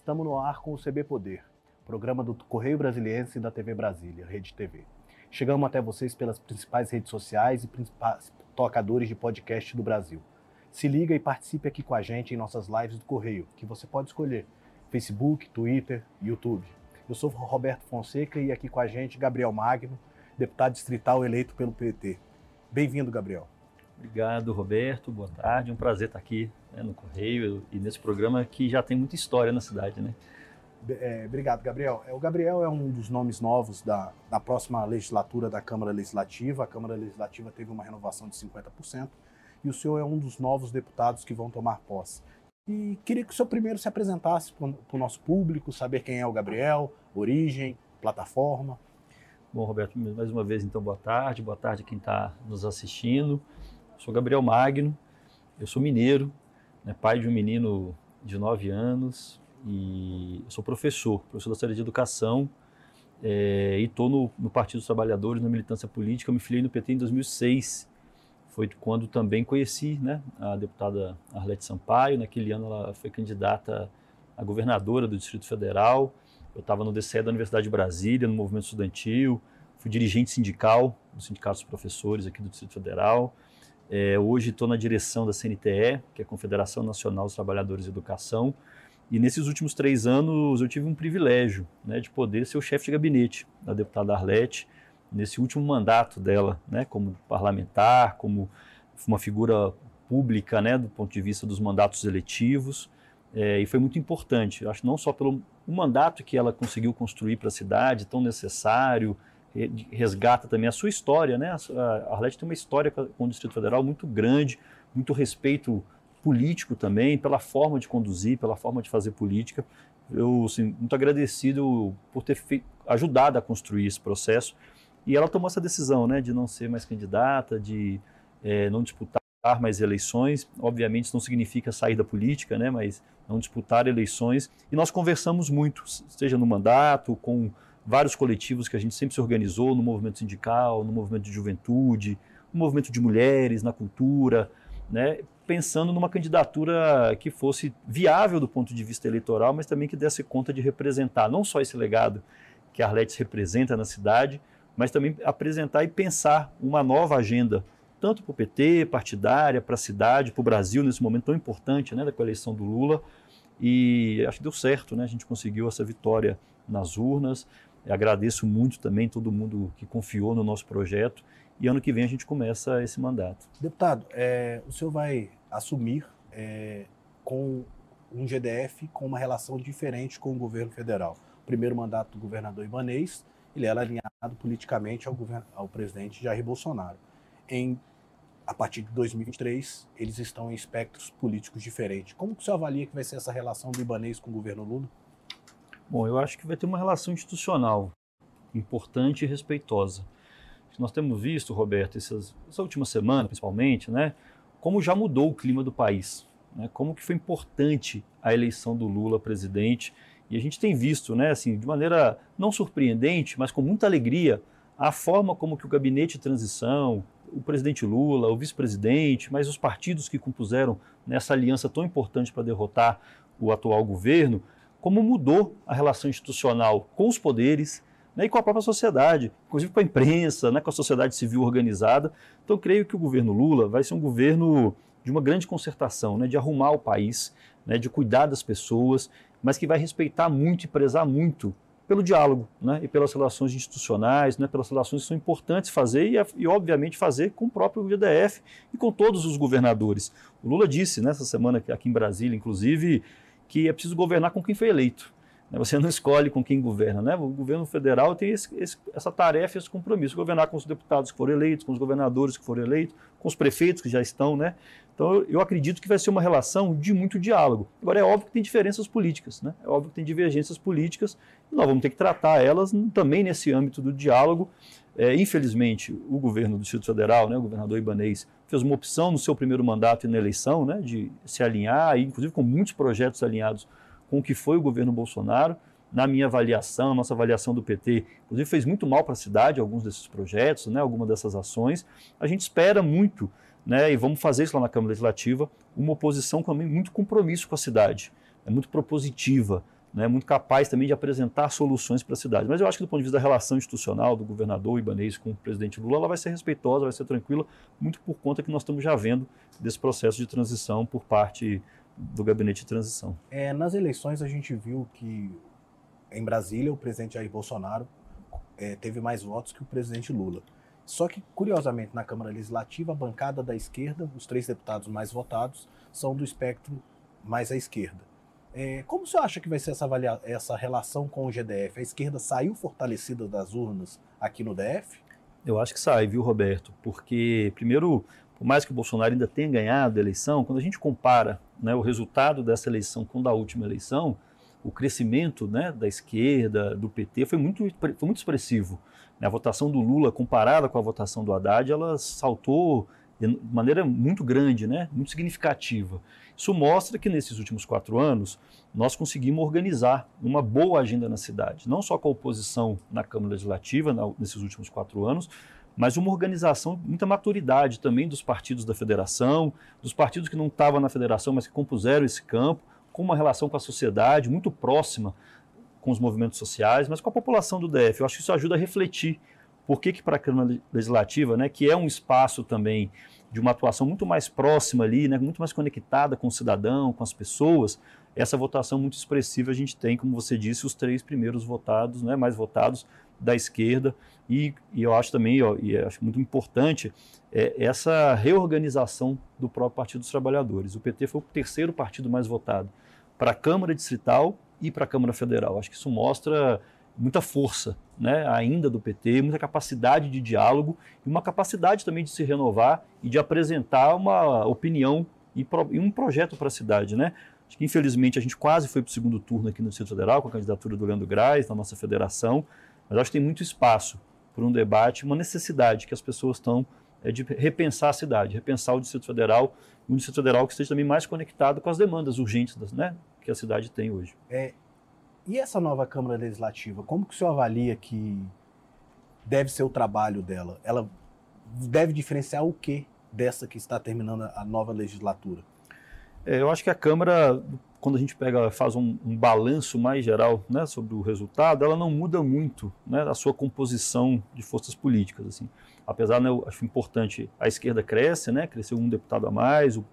Estamos no ar com o CB Poder, programa do Correio Brasiliense e da TV Brasília, Rede TV. Chegamos até vocês pelas principais redes sociais e principais tocadores de podcast do Brasil. Se liga e participe aqui com a gente em nossas lives do Correio, que você pode escolher: Facebook, Twitter, YouTube. Eu sou Roberto Fonseca e aqui com a gente Gabriel Magno, deputado distrital eleito pelo PT. Bem-vindo, Gabriel. Obrigado, Roberto. Boa tarde. É um prazer estar aqui né, no Correio e nesse programa que já tem muita história na cidade, né? É, obrigado, Gabriel. É, o Gabriel é um dos nomes novos da, da próxima legislatura da Câmara Legislativa. A Câmara Legislativa teve uma renovação de 50% e o senhor é um dos novos deputados que vão tomar posse. E queria que o senhor primeiro se apresentasse para o nosso público, saber quem é o Gabriel, origem, plataforma. Bom, Roberto, mais uma vez, então, boa tarde. Boa tarde a quem está nos assistindo. Sou Gabriel Magno, eu sou mineiro, né, pai de um menino de 9 anos e sou professor, professor da série de educação é, e estou no, no, Partido dos Trabalhadores, na militância política. Eu me filiei no PT em 2006. Foi quando também conheci né, a deputada Arlete Sampaio. Naquele ano ela foi candidata a governadora do Distrito Federal. Eu estava no DCE da Universidade de Brasília, no movimento estudantil. Fui dirigente sindical, do Sindicato dos Professores aqui do Distrito Federal. É, hoje estou na direção da CNTE, que é a Confederação Nacional dos Trabalhadores de Educação, e nesses últimos três anos eu tive um privilégio né, de poder ser o chefe de gabinete da deputada Arlete, nesse último mandato dela, né, como parlamentar, como uma figura pública né, do ponto de vista dos mandatos eletivos. É, e foi muito importante, eu acho não só pelo mandato que ela conseguiu construir para a cidade, tão necessário, resgata também a sua história, né? A Arlete tem uma história com o Distrito Federal muito grande, muito respeito político também, pela forma de conduzir, pela forma de fazer política. Eu, assim, muito agradecido por ter ajudado a construir esse processo. E ela tomou essa decisão, né, de não ser mais candidata, de é, não disputar mais eleições. Obviamente, isso não significa sair da política, né, mas não disputar eleições. E nós conversamos muito, seja no mandato, com vários coletivos que a gente sempre se organizou no movimento sindical, no movimento de juventude, no movimento de mulheres, na cultura, né, pensando numa candidatura que fosse viável do ponto de vista eleitoral, mas também que desse conta de representar não só esse legado que a Arletes representa na cidade, mas também apresentar e pensar uma nova agenda, tanto para o PT, partidária, para a cidade, para o Brasil, nesse momento tão importante né, da eleição do Lula. E acho que deu certo, né? a gente conseguiu essa vitória nas urnas. Agradeço muito também todo mundo que confiou no nosso projeto e ano que vem a gente começa esse mandato. Deputado, é, o senhor vai assumir é, com um GDF com uma relação diferente com o governo federal. O primeiro mandato do governador Ibanês, ele era alinhado politicamente ao, ao presidente Jair Bolsonaro. Em, a partir de 2023, eles estão em espectros políticos diferentes. Como que o senhor avalia que vai ser essa relação do Ibanês com o governo Lula? Bom, eu acho que vai ter uma relação institucional importante e respeitosa. Nós temos visto, Roberto, essas, essa última semana, principalmente, né, como já mudou o clima do país, né, como que foi importante a eleição do Lula presidente, e a gente tem visto, né, assim, de maneira não surpreendente, mas com muita alegria, a forma como que o gabinete de transição, o presidente Lula, o vice-presidente, mas os partidos que compuseram nessa aliança tão importante para derrotar o atual governo, como mudou a relação institucional com os poderes né, e com a própria sociedade, inclusive com a imprensa, né, com a sociedade civil organizada. Então, creio que o governo Lula vai ser um governo de uma grande concertação, né, de arrumar o país, né, de cuidar das pessoas, mas que vai respeitar muito e prezar muito pelo diálogo né, e pelas relações institucionais, né, pelas relações que são importantes fazer e, e, obviamente, fazer com o próprio GDF e com todos os governadores. O Lula disse nessa semana aqui em Brasília, inclusive, que é preciso governar com quem foi eleito. Né? Você não escolhe com quem governa. Né? O governo federal tem esse, esse, essa tarefa, esse compromisso, governar com os deputados que foram eleitos, com os governadores que foram eleitos, com os prefeitos que já estão. Né? Então, eu acredito que vai ser uma relação de muito diálogo. Agora, é óbvio que tem diferenças políticas, né? é óbvio que tem divergências políticas, e nós vamos ter que tratar elas também nesse âmbito do diálogo. É, infelizmente, o governo do Distrito Federal, né, o governador Ibanês, fez uma opção no seu primeiro mandato e na eleição né, de se alinhar, inclusive com muitos projetos alinhados com o que foi o governo Bolsonaro. Na minha avaliação, nossa avaliação do PT, inclusive fez muito mal para a cidade alguns desses projetos, né, algumas dessas ações. A gente espera muito, né, e vamos fazer isso lá na Câmara Legislativa, uma oposição também muito compromisso com a cidade, é muito propositiva, né, muito capaz também de apresentar soluções para a cidade. Mas eu acho que do ponto de vista da relação institucional do governador Ibanez com o presidente Lula, ela vai ser respeitosa, vai ser tranquila, muito por conta que nós estamos já vendo desse processo de transição por parte do gabinete de transição. É, nas eleições a gente viu que em Brasília o presidente Jair Bolsonaro é, teve mais votos que o presidente Lula. Só que, curiosamente, na Câmara Legislativa, a bancada da esquerda, os três deputados mais votados, são do espectro mais à esquerda. É, como você acha que vai ser essa, avalia essa relação com o GDF? A esquerda saiu fortalecida das urnas aqui no DF? Eu acho que sai, viu, Roberto? Porque, primeiro, por mais que o Bolsonaro ainda tenha ganhado a eleição, quando a gente compara né, o resultado dessa eleição com o da última eleição, o crescimento né, da esquerda, do PT, foi muito, foi muito expressivo. A votação do Lula, comparada com a votação do Haddad, ela saltou de maneira muito grande, né, muito significativa. Isso mostra que nesses últimos quatro anos nós conseguimos organizar uma boa agenda na cidade, não só com a oposição na Câmara Legislativa na, nesses últimos quatro anos, mas uma organização, muita maturidade também dos partidos da federação, dos partidos que não estavam na federação, mas que compuseram esse campo, com uma relação com a sociedade muito próxima com os movimentos sociais, mas com a população do DF. Eu acho que isso ajuda a refletir por que, que para a Câmara Legislativa, né, que é um espaço também de uma atuação muito mais próxima ali, né, muito mais conectada com o cidadão, com as pessoas, essa votação muito expressiva a gente tem, como você disse, os três primeiros votados, né, mais votados da esquerda, e, e eu acho também, ó, e acho muito importante, é, essa reorganização do próprio Partido dos Trabalhadores. O PT foi o terceiro partido mais votado para a Câmara Distrital e para a Câmara Federal. Acho que isso mostra muita força né, ainda do PT, muita capacidade de diálogo e uma capacidade também de se renovar e de apresentar uma opinião e, pro, e um projeto para a cidade. Né? Acho que infelizmente a gente quase foi para o segundo turno aqui no Distrito Federal com a candidatura do Leandro Graz, na nossa federação, mas acho que tem muito espaço para um debate, uma necessidade que as pessoas estão é, de repensar a cidade, repensar o Distrito Federal, um Distrito Federal que esteja também mais conectado com as demandas urgentes né, que a cidade tem hoje. É, e essa nova Câmara Legislativa, como que o senhor avalia que deve ser o trabalho dela? Ela deve diferenciar o que dessa que está terminando a nova legislatura? É, eu acho que a Câmara, quando a gente pega, faz um, um balanço mais geral né, sobre o resultado, ela não muda muito né, a sua composição de forças políticas. Assim. Apesar, né, eu acho importante, a esquerda cresce, né, cresceu um deputado a mais, o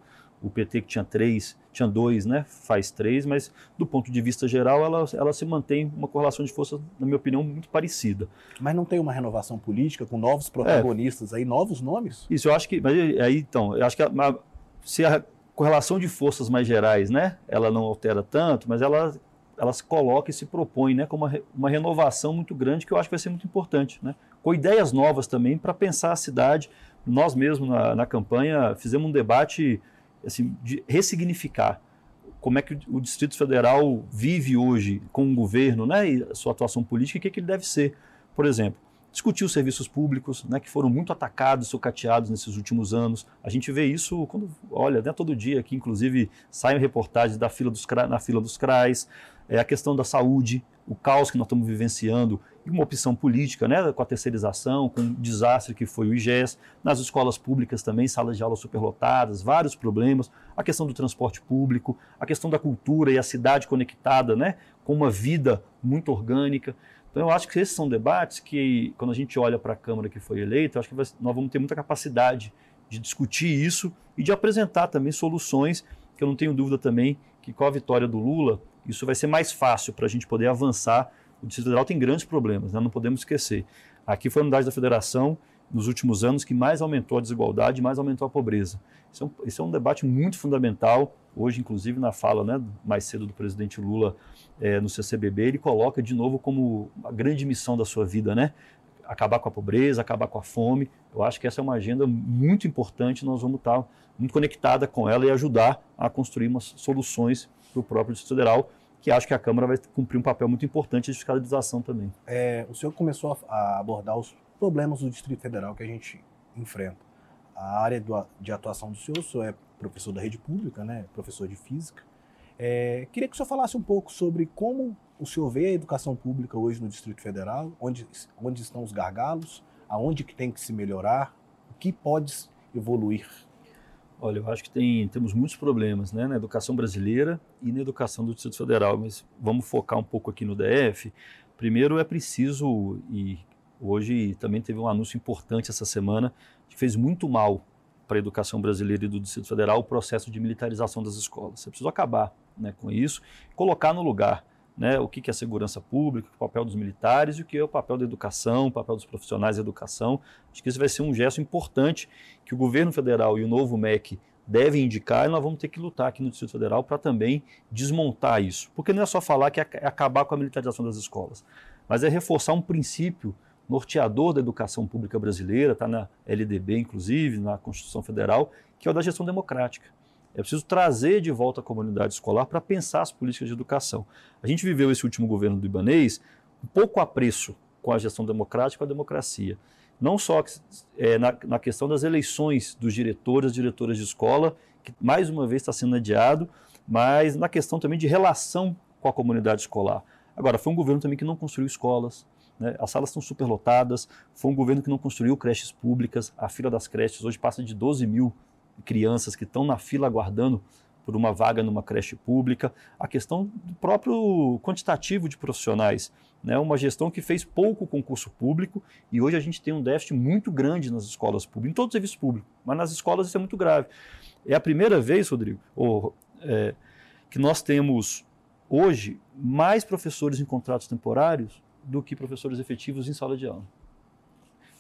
o PT que tinha três, tinha dois, né, faz três, mas do ponto de vista geral ela, ela se mantém uma correlação de forças, na minha opinião, muito parecida. Mas não tem uma renovação política com novos protagonistas é. aí, novos nomes? Isso, eu acho que, mas aí então, eu acho que a, se a correlação de forças mais gerais, né, ela não altera tanto, mas ela ela se coloca e se propõe, né, com uma, uma renovação muito grande que eu acho que vai ser muito importante, né, com ideias novas também para pensar a cidade. Nós mesmos na, na campanha fizemos um debate assim, de ressignificar como é que o Distrito Federal vive hoje com o governo né, e a sua atuação política e o que, é que ele deve ser. Por exemplo, discutir os serviços públicos, né, que foram muito atacados, sucateados nesses últimos anos. A gente vê isso quando, olha, né, todo dia aqui, inclusive, saem reportagens da fila dos, na fila dos CRAs, é, a questão da saúde, o caos que nós estamos vivenciando uma opção política, né, com a terceirização, com o desastre que foi o IGES, nas escolas públicas também, salas de aula superlotadas, vários problemas, a questão do transporte público, a questão da cultura e a cidade conectada, né, com uma vida muito orgânica. Então eu acho que esses são debates que, quando a gente olha para a Câmara que foi eleita, eu acho que nós vamos ter muita capacidade de discutir isso e de apresentar também soluções, que eu não tenho dúvida também que com a vitória do Lula, isso vai ser mais fácil para a gente poder avançar. O Distrito Federal tem grandes problemas, né? não podemos esquecer. Aqui foi a unidade da federação, nos últimos anos, que mais aumentou a desigualdade, mais aumentou a pobreza. Isso é um, é um debate muito fundamental. Hoje, inclusive, na fala né, mais cedo do presidente Lula é, no CCBB, ele coloca de novo como a grande missão da sua vida, né? acabar com a pobreza, acabar com a fome. Eu acho que essa é uma agenda muito importante, nós vamos estar muito conectada com ela e ajudar a construir umas soluções para o próprio Distrito Federal, que acho que a Câmara vai cumprir um papel muito importante de fiscalização também. É, o senhor começou a abordar os problemas do Distrito Federal que a gente enfrenta. A área do, de atuação do senhor, o senhor é professor da rede pública, né, professor de física. É, queria que o senhor falasse um pouco sobre como o senhor vê a educação pública hoje no Distrito Federal, onde, onde estão os gargalos, aonde que tem que se melhorar, o que pode evoluir Olha, eu acho que tem, temos muitos problemas né, na educação brasileira e na educação do Distrito Federal, mas vamos focar um pouco aqui no DF. Primeiro é preciso, e hoje também teve um anúncio importante essa semana, que fez muito mal para a educação brasileira e do Distrito Federal o processo de militarização das escolas. Você precisa acabar né, com isso, colocar no lugar né, o que é segurança pública, o papel dos militares e o que é o papel da educação, o papel dos profissionais da educação. Acho que esse vai ser um gesto importante que o governo federal e o novo MEC devem indicar e nós vamos ter que lutar aqui no Distrito Federal para também desmontar isso. Porque não é só falar que é acabar com a militarização das escolas, mas é reforçar um princípio norteador da educação pública brasileira, está na LDB, inclusive, na Constituição Federal, que é o da gestão democrática. É preciso trazer de volta a comunidade escolar para pensar as políticas de educação. A gente viveu esse último governo do Ibanês um pouco apreço com a gestão democrática e a democracia. Não só é, na, na, questão das eleições dos diretores e diretoras de escola, que mais uma vez está sendo adiado, mas na questão também de relação com a comunidade escolar. Agora, foi um governo também que não construiu escolas, né? as salas estão superlotadas, foi um governo que não construiu creches públicas, a fila das creches hoje passa de 12 mil crianças que estão na fila aguardando por uma vaga numa creche pública, a questão do próprio quantitativo de profissionais, né? uma gestão que fez pouco concurso público e hoje a gente tem um déficit muito grande nas escolas públicas, em todos os serviços públicos, mas nas escolas isso é muito grave. É a primeira vez, Rodrigo, ou, é, que nós temos hoje mais professores em contratos temporários do que professores efetivos em sala de aula.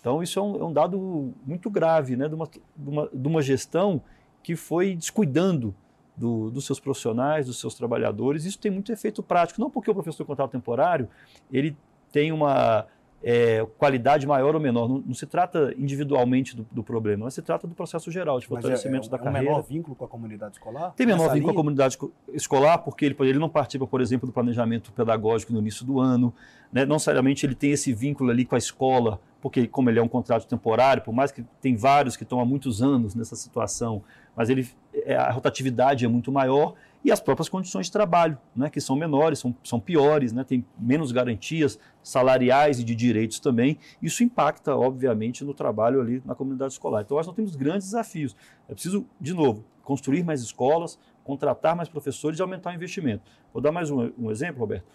Então, isso é um, é um dado muito grave né, de, uma, de, uma, de uma gestão que foi descuidando do, dos seus profissionais, dos seus trabalhadores. Isso tem muito efeito prático, não porque o professor de contrato temporário ele tem uma é, qualidade maior ou menor. Não, não se trata individualmente do, do, problema, mas se trata do processo geral de é, fortalecimento é, é, da carreira. Tem menor vínculo com a comunidade escolar? Tem menor vínculo linha? com a comunidade escolar, porque ele, ele não participa, por exemplo, do planejamento pedagógico no início do ano. Né? Não necessariamente ele tem esse vínculo ali com a escola, porque como ele é um contrato temporário, por mais que tem vários que estão há muitos anos nessa situação, mas ele, é, a rotatividade é muito maior e as próprias condições de trabalho, né, que são menores, são, são piores, né, tem menos garantias salariais e de direitos também. Isso impacta, obviamente, no trabalho ali na comunidade escolar. Então, nós temos grandes desafios. É preciso, de novo, construir mais escolas, contratar mais professores e aumentar o investimento. Vou dar mais um, um exemplo, Roberto.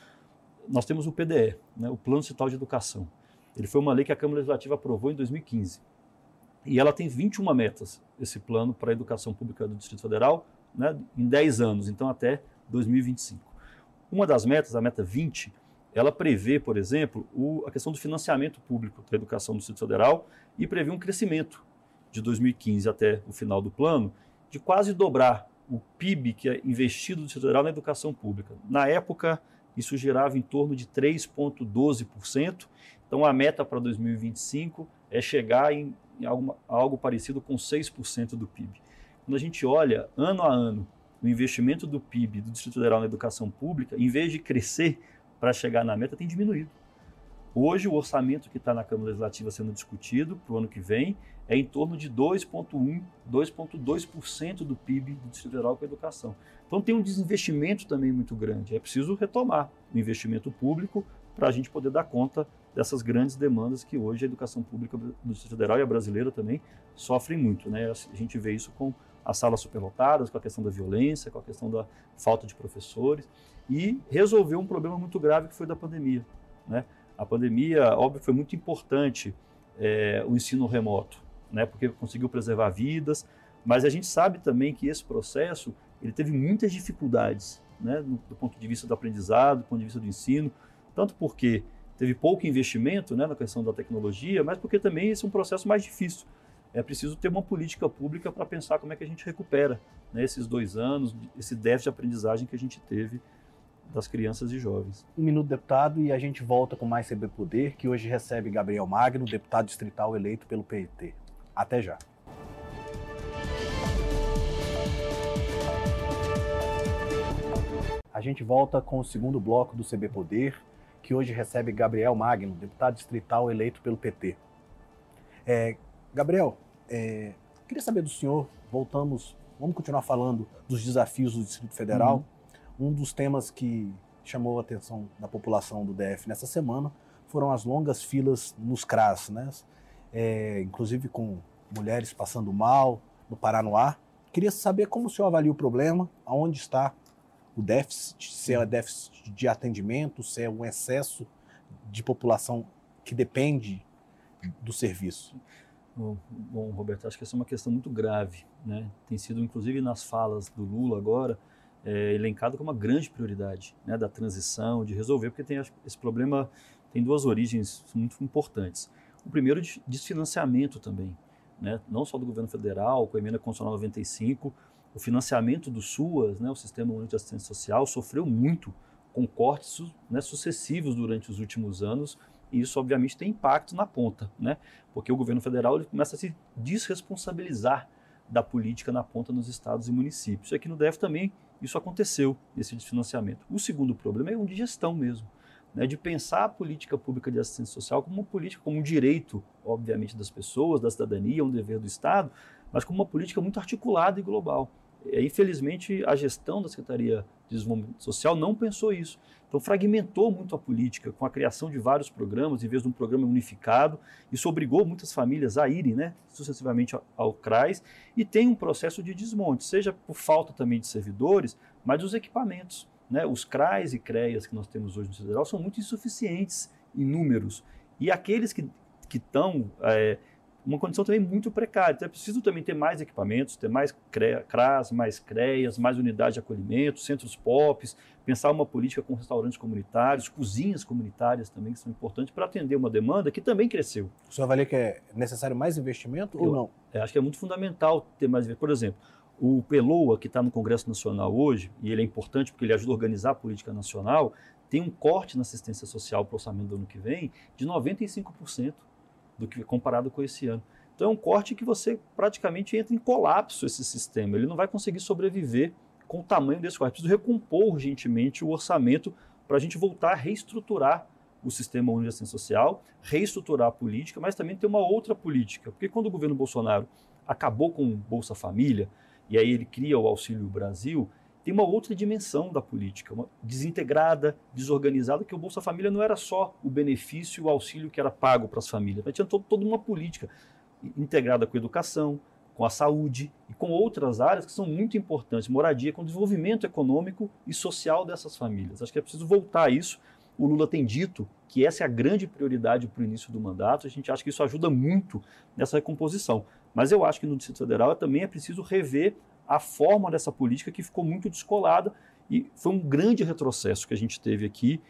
Nós temos o PDE, né, o Plano Estadual de Educação. Ele foi uma lei que a Câmara Legislativa aprovou em 2015. E ela tem 21 metas, esse plano para a educação pública do Distrito Federal, né, em 10 anos, então até 2025. Uma das metas, a meta 20, ela prevê, por exemplo, o, a questão do financiamento público da educação do Distrito Federal e prevê um crescimento de 2015 até o final do plano de quase dobrar o PIB que é investido do Distrito Federal na educação pública. Na época, isso girava em torno de 3,12%. Então, a meta para 2025 é chegar em, em algo, algo parecido com 6% do PIB. Quando a gente olha ano a ano o investimento do PIB do Distrito Federal na educação pública, em vez de crescer para chegar na meta, tem diminuído. Hoje, o orçamento que está na Câmara Legislativa sendo discutido para o ano que vem é em torno de 2,1%, 2,2% do PIB do Distrito Federal com a educação. Então, tem um desinvestimento também muito grande. É preciso retomar o investimento público para a gente poder dar conta dessas grandes demandas que hoje a educação pública do Distrito Federal e a brasileira também sofrem muito. Né? A gente vê isso com as salas superlotadas, com a questão da violência, com a questão da falta de professores e resolver um problema muito grave que foi da pandemia. Né? A pandemia, óbvio, foi muito importante é, o ensino remoto, né? porque conseguiu preservar vidas, mas a gente sabe também que esse processo ele teve muitas dificuldades né? do ponto de vista do aprendizado, do ponto de vista do ensino, tanto porque teve pouco investimento né, na questão da tecnologia, mas porque também esse é um processo mais difícil. É preciso ter uma política pública para pensar como é que a gente recupera né, esses dois anos, esse déficit de aprendizagem que a gente teve das crianças e jovens. Um minuto, deputado, e a gente volta com mais CB Poder, que hoje recebe Gabriel Magno, deputado distrital eleito pelo PT. Até já. A gente volta com o segundo bloco do CB Poder, que hoje recebe Gabriel Magno, deputado distrital eleito pelo PT. É, Gabriel, é, queria saber do senhor, voltamos, vamos continuar falando dos desafios do Distrito Federal. Uhum. Um dos temas que chamou a atenção da população do DF nessa semana foram as longas filas nos CRAS, né? É, inclusive com mulheres passando mal no Paranoá. Queria saber como o senhor avalia o problema, aonde está o déficit, se é déficit de atendimento, se é um excesso de população que depende do serviço. Bom, Roberto, acho que essa é uma questão muito grave. Né? Tem sido, inclusive, nas falas do Lula agora, é, elencado como uma grande prioridade né, da transição, de resolver, porque tem esse problema tem duas origens muito importantes. O primeiro, de desfinanciamento também né, não só do governo federal, com a emenda constitucional 95, o financiamento do SUAS, né, o Sistema Único de Assistência Social, sofreu muito com cortes né, sucessivos durante os últimos anos, e isso obviamente tem impacto na ponta, né, porque o governo federal ele começa a se desresponsabilizar da política na ponta nos estados e municípios. E aqui no DF também isso aconteceu, esse desfinanciamento. O segundo problema é um de gestão mesmo né, de pensar a política pública de assistência social como uma política, como um direito, obviamente, das pessoas, da cidadania, um dever do Estado, mas como uma política muito articulada e global. E, infelizmente, a gestão da Secretaria de Desenvolvimento Social não pensou isso. Então, fragmentou muito a política com a criação de vários programas, em vez de um programa unificado. Isso obrigou muitas famílias a irem né, sucessivamente ao, CRAS e tem um processo de desmonte, seja por falta também de servidores, mas dos equipamentos. Né? Os CRAs e CREAs que nós temos hoje no Federal são muito insuficientes em números. E aqueles que estão é, uma condição também muito precária. Então é preciso também ter mais equipamentos, ter mais CRAS, mais CREAs, mais unidades de acolhimento, centros POPs, pensar uma política com restaurantes comunitários, cozinhas comunitárias também, que são importantes para atender uma demanda que também cresceu. O senhor avalia que é necessário mais investimento Eu, ou não? É, acho que é muito fundamental ter mais investimento. Por exemplo, o Peloa, que está no Congresso Nacional hoje, e ele é importante porque ele ajuda a organizar a política nacional, tem um corte na assistência social para o orçamento do ano que vem de 95% do que comparado com esse ano. Então é um corte que você praticamente entra em colapso esse sistema. Ele não vai conseguir sobreviver com o tamanho desse corte. Precisa recompor urgentemente o orçamento para a gente voltar a reestruturar o sistema único de assistência social, reestruturar a política, mas também ter uma outra política. Porque quando o governo Bolsonaro acabou com o Bolsa Família, e aí ele cria o Auxílio Brasil, tem uma outra dimensão da política, uma desintegrada, desorganizada, que o Bolsa Família não era só o benefício e o auxílio que era pago para as famílias, mas tinha todo, toda uma política integrada com a educação, com a saúde e com outras áreas que são muito importantes, moradia, com o desenvolvimento econômico e social dessas famílias. Acho que é preciso voltar a isso. O Lula tem dito que essa é a grande prioridade para o início do mandato. A gente acha que isso ajuda muito nessa recomposição. Mas eu acho que no Distrito Federal também é preciso rever a forma dessa política que ficou muito descolada e foi um grande retrocesso que a gente teve aqui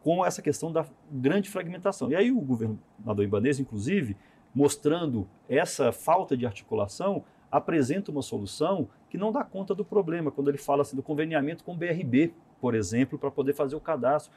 com essa questão da grande fragmentação. E aí o governador Ibanez, inclusive, mostrando essa falta de articulação, apresenta uma solução que não dá conta do problema, quando ele fala assim, do conveniamento com o BRB, por exemplo, para poder fazer o cadastro.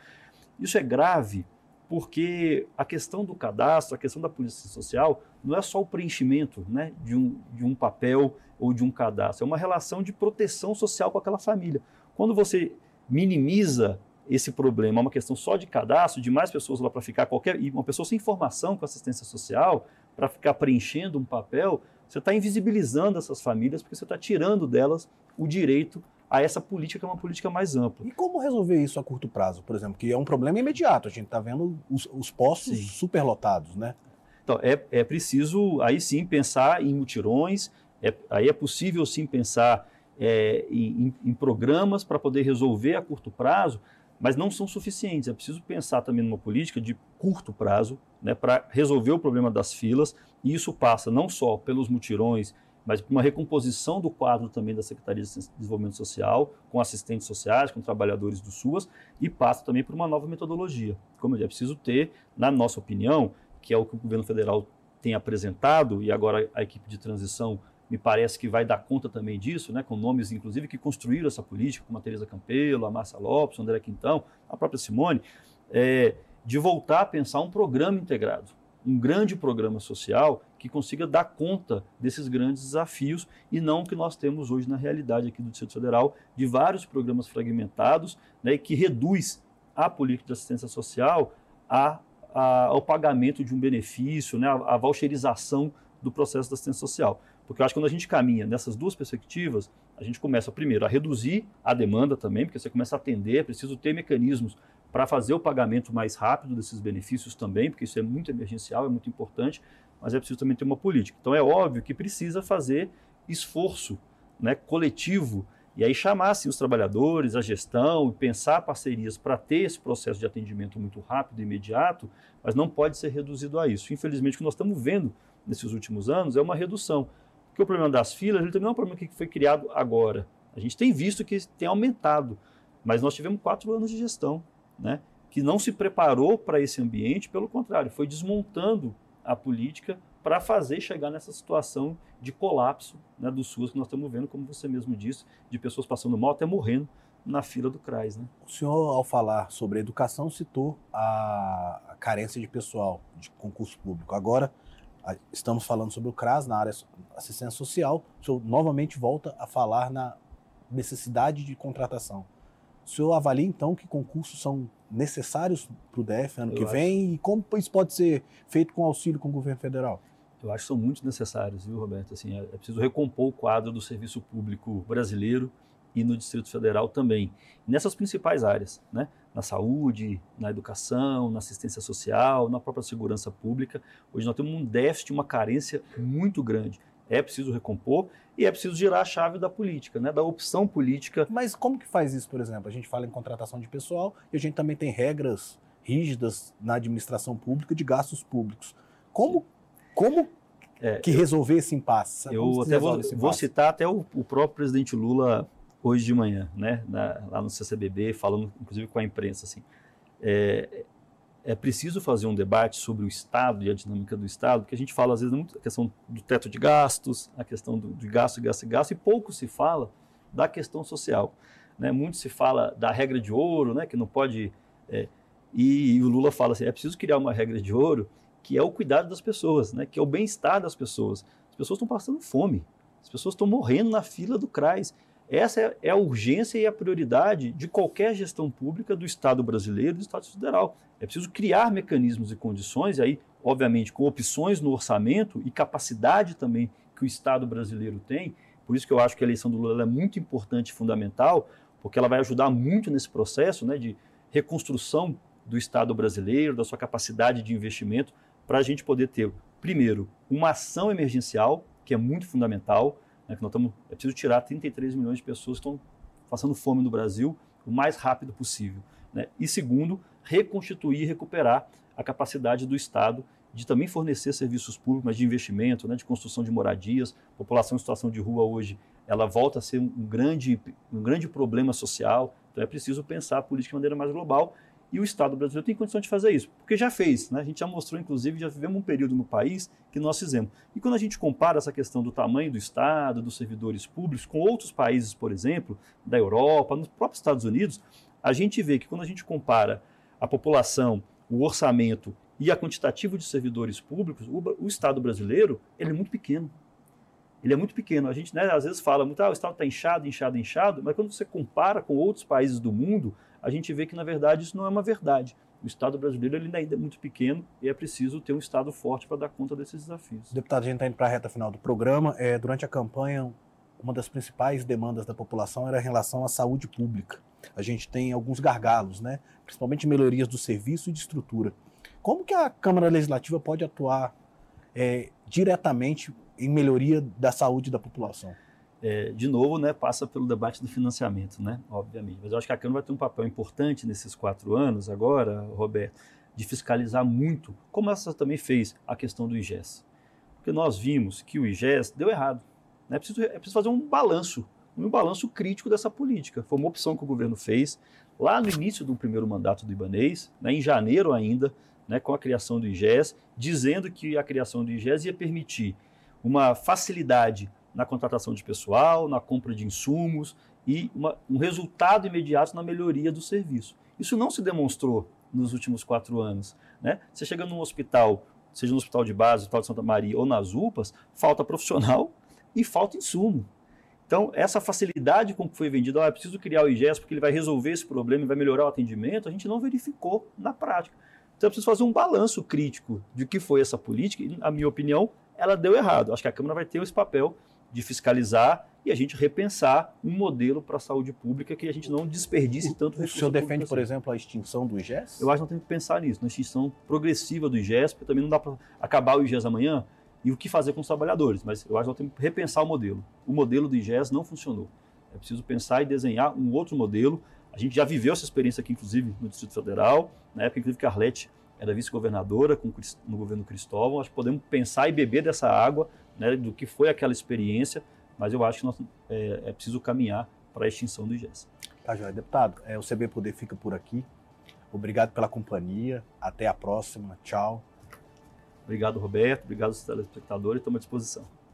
Isso é grave porque a questão do cadastro, a questão da polícia social, não é só o preenchimento né, de, um, de um papel ou de um cadastro, é uma relação de proteção social com aquela família. Quando você minimiza esse problema, é uma questão só de cadastro, de mais pessoas lá para ficar qualquer. E uma pessoa sem formação com assistência social, para ficar preenchendo um papel, você está invisibilizando essas famílias, porque você está tirando delas o direito a essa política que é uma política mais ampla. E como resolver isso a curto prazo, por exemplo? Que é um problema imediato, a gente está vendo os, os postos sim. superlotados, né? Então, é, é preciso, aí sim, pensar em mutirões, é, aí é possível sim pensar é, em, em, programas para poder resolver a curto prazo, mas não são suficientes. É preciso pensar também numa política de curto prazo né, para resolver o problema das filas, e isso passa não só pelos mutirões mas uma recomposição do quadro também da Secretaria de Desenvolvimento Social, com assistentes sociais, com trabalhadores do SUAS, e passa também por uma nova metodologia. Como eu disse, é preciso ter, na nossa opinião, que é o que o governo federal tem apresentado, e agora a equipe de transição me parece que vai dar conta também disso, né, com nomes, inclusive, que construíram essa política, como a Tereza Campelo, a Márcia Lopes, o André Quintão, a própria Simone, é, de voltar a pensar um programa integrado um grande programa social que consiga dar conta desses grandes desafios e não o que nós temos hoje na realidade aqui do Distrito Federal, de vários programas fragmentados, né, que reduz a política de assistência social a, a, ao pagamento de um benefício, né, a, a voucherização do processo da assistência social. Porque eu acho que quando a gente caminha nessas duas perspectivas, a gente começa, primeiro, a reduzir a demanda também, porque você começa a atender, é preciso ter mecanismos para fazer o pagamento mais rápido desses benefícios também, porque isso é muito emergencial, é muito importante, mas é preciso também ter uma política. Então é óbvio que precisa fazer esforço né, coletivo e aí chamasse os trabalhadores, a gestão, pensar parcerias para ter esse processo de atendimento muito rápido e imediato, mas não pode ser reduzido a isso. Infelizmente, o que nós estamos vendo nesses últimos anos é uma redução. Porque o problema das filas ele também não é um problema que foi criado agora. A gente tem visto que tem aumentado, mas nós tivemos quatro anos de gestão, né, que não se preparou para esse ambiente, pelo contrário, foi desmontando a política para fazer chegar nessa situação de colapso né, do SUS que nós estamos vendo, como você mesmo disse, de pessoas passando mal até morrendo na fila do CRAS. Né? O senhor, ao falar sobre educação, citou a, carência de pessoal de concurso público. Agora, estamos falando sobre o CRAS na área assistência social. O senhor novamente volta a falar na necessidade de contratação. O senhor avalia, então, que concursos são necessários para o DF ano Eu que acho. vem e como isso pode ser feito com auxílio com o governo federal? eu acho que são muito necessários, viu, Roberto? Assim, é, é preciso recompor o quadro do serviço público brasileiro e no Distrito Federal também. nessas principais áreas, né? na saúde, na educação, na assistência social, na própria segurança pública. Hoje nós temos um déficit, uma carência muito grande. É preciso recompor e é preciso girar a chave da política, né? da opção política. Mas como que faz isso, por exemplo? A gente fala em contratação de pessoal e a gente também tem regras rígidas na administração pública de gastos públicos. Como como é, que resolver esse impasse? Eu até vou, vou, citar até o, o, próprio presidente Lula hoje de manhã, né, na, lá no CCBB, falando inclusive com a imprensa assim. É, é preciso fazer um debate sobre o Estado e a dinâmica do Estado, porque a gente fala às vezes muito a questão do teto de gastos, a questão do, de gasto, gasto e gasto, e pouco se fala da questão social. Né? Muito se fala da regra de ouro, né? que não pode. É, e, e, o Lula fala assim: é preciso criar uma regra de ouro que é o cuidado das pessoas, né? que é o bem-estar das pessoas. As pessoas estão passando fome, as pessoas estão morrendo na fila do CRAS. Essa é, é a urgência e a prioridade de qualquer gestão pública do Estado brasileiro e do Estado federal. É preciso criar mecanismos e condições, e aí, obviamente, com opções no orçamento e capacidade também que o Estado brasileiro tem. Por isso que eu acho que a eleição do Lula é muito importante e fundamental, porque ela vai ajudar muito nesse processo né, de reconstrução do Estado brasileiro, da sua capacidade de investimento, para a gente poder ter, primeiro, uma ação emergencial, que é muito fundamental, né, que nós estamos, é preciso tirar 33 milhões de pessoas que estão passando fome no Brasil o mais rápido possível. Né? E segundo, reconstituir e recuperar a capacidade do Estado de também fornecer serviços públicos, mas de investimento, né, de construção de moradias. A população em situação de rua hoje, ela volta a ser um grande, um grande problema social. Então é preciso pensar a política de maneira mais global e o Estado brasileiro tem condição de fazer isso, porque já fez, né? a gente já mostrou, inclusive, já vivemos um período no país que nós fizemos. E quando a gente compara essa questão do tamanho do Estado, dos servidores públicos, com outros países, por exemplo, da Europa, nos próprios Estados Unidos, a gente vê que quando a gente compara a população, o orçamento e a quantitativo de servidores públicos, o, o Estado brasileiro ele é muito pequeno. Ele é muito pequeno. A gente né, às vezes fala muito, ah, o Estado está inchado, inchado, inchado, mas quando você compara com outros países do mundo, a gente vê que, na verdade, isso não é uma verdade. O Estado brasileiro ele ainda é muito pequeno e é preciso ter um Estado forte para dar conta desses desafios. Deputado, a gente está indo para a reta final do programa. É, durante a campanha, uma das principais demandas da população era em relação à saúde pública. A gente tem alguns gargalos, né? principalmente melhorias do serviço e de estrutura. Como que a Câmara Legislativa pode atuar é, diretamente em melhoria da saúde da população? é, de novo, né, passa pelo debate do financiamento, né, obviamente. Mas eu acho que a Câmara vai ter um papel importante nesses quatro anos agora, Roberto, de fiscalizar muito, como essa também fez a questão do IGES. Porque nós vimos que o IGES deu errado. Né? É, preciso, é preciso fazer um balanço, um balanço crítico dessa política. Foi uma opção que o governo fez lá no início do primeiro mandato do Ibanês, né, em janeiro ainda, né, com a criação do IGES, dizendo que a criação do IGES ia permitir uma facilidade na contratação de pessoal, na compra de insumos e uma, um resultado imediato na melhoria do serviço. Isso não se demonstrou nos últimos quatro anos. Né? Você chega num hospital, seja no hospital de base, hospital de Santa Maria ou nas UPAs, falta profissional e falta insumo. Então, essa facilidade com que foi vendido, ah, preciso criar o IGES porque ele vai resolver esse problema e vai melhorar o atendimento, a gente não verificou na prática. Então, é preciso fazer um balanço crítico de que foi essa política e, na minha opinião, ela deu errado. Acho que a Câmara vai ter esse papel de fiscalizar e a gente repensar um modelo para a saúde pública que a gente não desperdice tanto recurso. O senhor defende, por assim. exemplo, a extinção do IGES? Eu acho que não tem que pensar nisso, na extinção progressiva do IGES, porque também não dá para acabar o IGES amanhã. e o que fazer com os trabalhadores. Mas eu acho que nós temos que repensar o modelo. O modelo do IGES não funcionou. É preciso pensar e desenhar um outro modelo. A gente já viveu essa experiência aqui, inclusive, no Distrito Federal, na época, inclusive, que a Arlete era vice-governadora no governo Cristóvão. Nós podemos pensar e beber dessa água, né, do que foi aquela experiência, mas eu acho que nós, é, é preciso caminhar para a extinção do IGES. Tá, Joia. Deputado, é, o CB Poder fica por aqui. Obrigado pela companhia. Até a próxima. Tchau. Obrigado, Roberto. Obrigado aos telespectadores. Estamos à disposição.